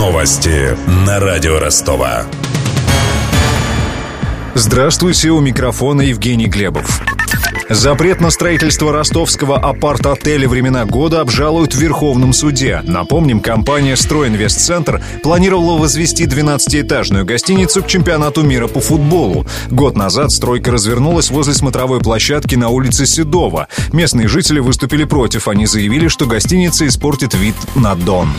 Новости на радио Ростова. Здравствуйте, у микрофона Евгений Глебов. Запрет на строительство ростовского апарт-отеля «Времена года» обжалуют в Верховном суде. Напомним, компания «Стройинвестцентр» планировала возвести 12-этажную гостиницу к чемпионату мира по футболу. Год назад стройка развернулась возле смотровой площадки на улице Седова. Местные жители выступили против. Они заявили, что гостиница испортит вид на Дон.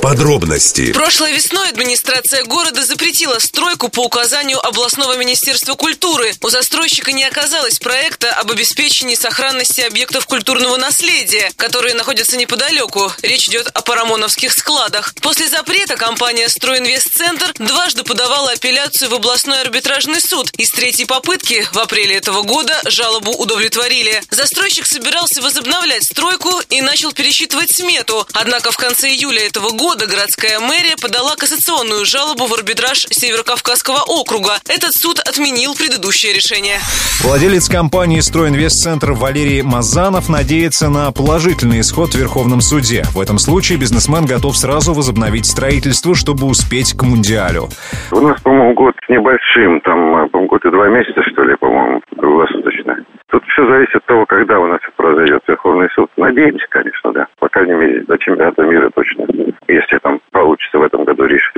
Подробности. Прошлой весной администрация города запретила стройку по указанию областного министерства культуры. У застройщика не оказалось проекта об обеспечении сохранности объектов культурного наследия, которые находятся неподалеку. Речь идет о парамоновских складах. После запрета компания «Стройинвестцентр» дважды подавала апелляцию в областной арбитражный суд. Из третьей попытки в апреле этого года жалобу удовлетворили. Застройщик собирался возобновлять стройку и начал пересчитывать смету. Однако в конце июля этого года года городская мэрия подала кассационную жалобу в арбитраж Северокавказского округа. Этот суд отменил предыдущее решение. Владелец компании «Стройинвестцентр» Валерий Мазанов надеется на положительный исход в Верховном суде. В этом случае бизнесмен готов сразу возобновить строительство, чтобы успеть к Мундиалю. У нас, по-моему, год небольшим, там, по-моему, год и два месяца, что ли, по-моему, круглосуточно. Тут все зависит от того, когда у нас это произойдет Верховный суд. Надеемся, конечно, да. По крайней мере, до чемпионата мира точно. Если там получится в этом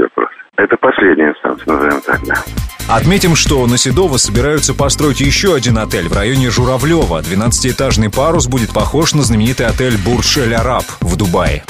году решить вопрос. Это последняя инстанция, назовем так, да. Отметим, что на Седово собираются построить еще один отель в районе Журавлева. 12-этажный парус будет похож на знаменитый отель Бурж Эль Араб в Дубае.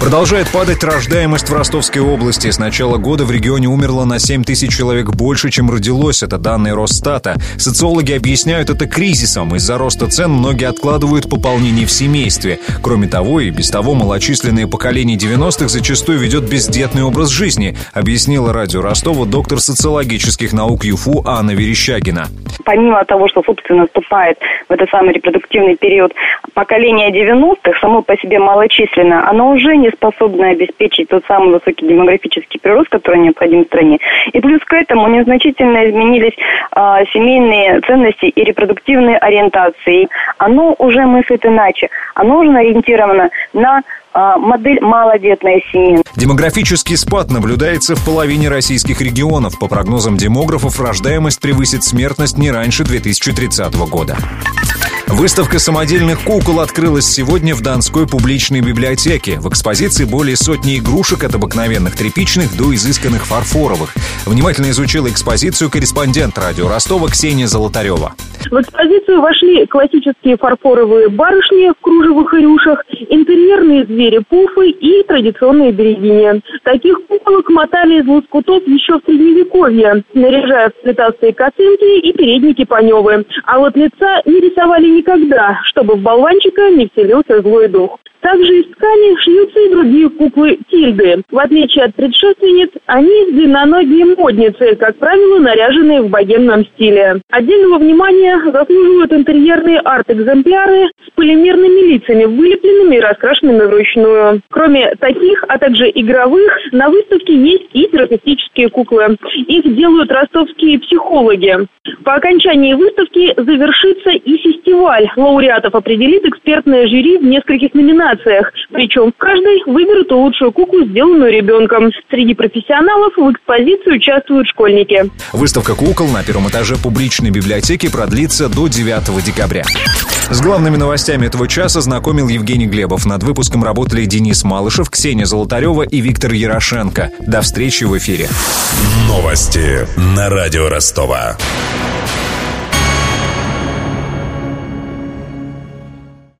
Продолжает падать рождаемость в Ростовской области. С начала года в регионе умерло на 7 тысяч человек больше, чем родилось. Это данные Росстата. Социологи объясняют это кризисом. Из-за роста цен многие откладывают пополнение в семействе. Кроме того, и без того малочисленное поколение 90-х зачастую ведет бездетный образ жизни, объяснила радио Ростова доктор социологических наук ЮФУ Анна Верещагина. Помимо того, что, собственно, наступает в этот самый репродуктивный период поколение 90-х, само по себе малочисленно, оно уже не способны обеспечить тот самый высокий демографический прирост, который необходим в стране. И плюс к этому незначительно изменились э, семейные ценности и репродуктивные ориентации. Оно уже мыслит иначе. Оно уже ориентировано на а, модель малодетной семьи. Демографический спад наблюдается в половине российских регионов. По прогнозам демографов, рождаемость превысит смертность не раньше 2030 года. Выставка самодельных кукол открылась сегодня в Донской публичной библиотеке. В экспозиции более сотни игрушек от обыкновенных тряпичных до изысканных фарфоровых. Внимательно изучила экспозицию корреспондент радио Ростова Ксения Золотарева. В экспозицию вошли классические фарфоровые барышни в кружевых и рюшах, интерьерные звери-пуфы и традиционные берегини. Таких куколок мотали из лоскутов еще в Средневековье, наряжая в цветастые косынки и передники паневы. А вот лица не рисовали никогда, чтобы в болванчика не вселился злой дух. Также из ткани шьются и другие куклы Тильды. В отличие от предшественниц, они длинноногие модницы, как правило, наряженные в богемном стиле. Отдельного внимания заслуживают интерьерные арт-экземпляры с полимерными лицами, вылепленными и раскрашенными вручную. Кроме таких, а также игровых, на выставке есть и терапевтические куклы. Их делают ростовские психологи. По окончании выставки завершится и фестиваль. Лауреатов определит экспертное жюри в нескольких номинациях номинациях. Причем в каждой выберут лучшую куклу, сделанную ребенком. Среди профессионалов в экспозиции участвуют школьники. Выставка кукол на первом этаже публичной библиотеки продлится до 9 декабря. С главными новостями этого часа знакомил Евгений Глебов. Над выпуском работали Денис Малышев, Ксения Золотарева и Виктор Ярошенко. До встречи в эфире. Новости на радио Ростова.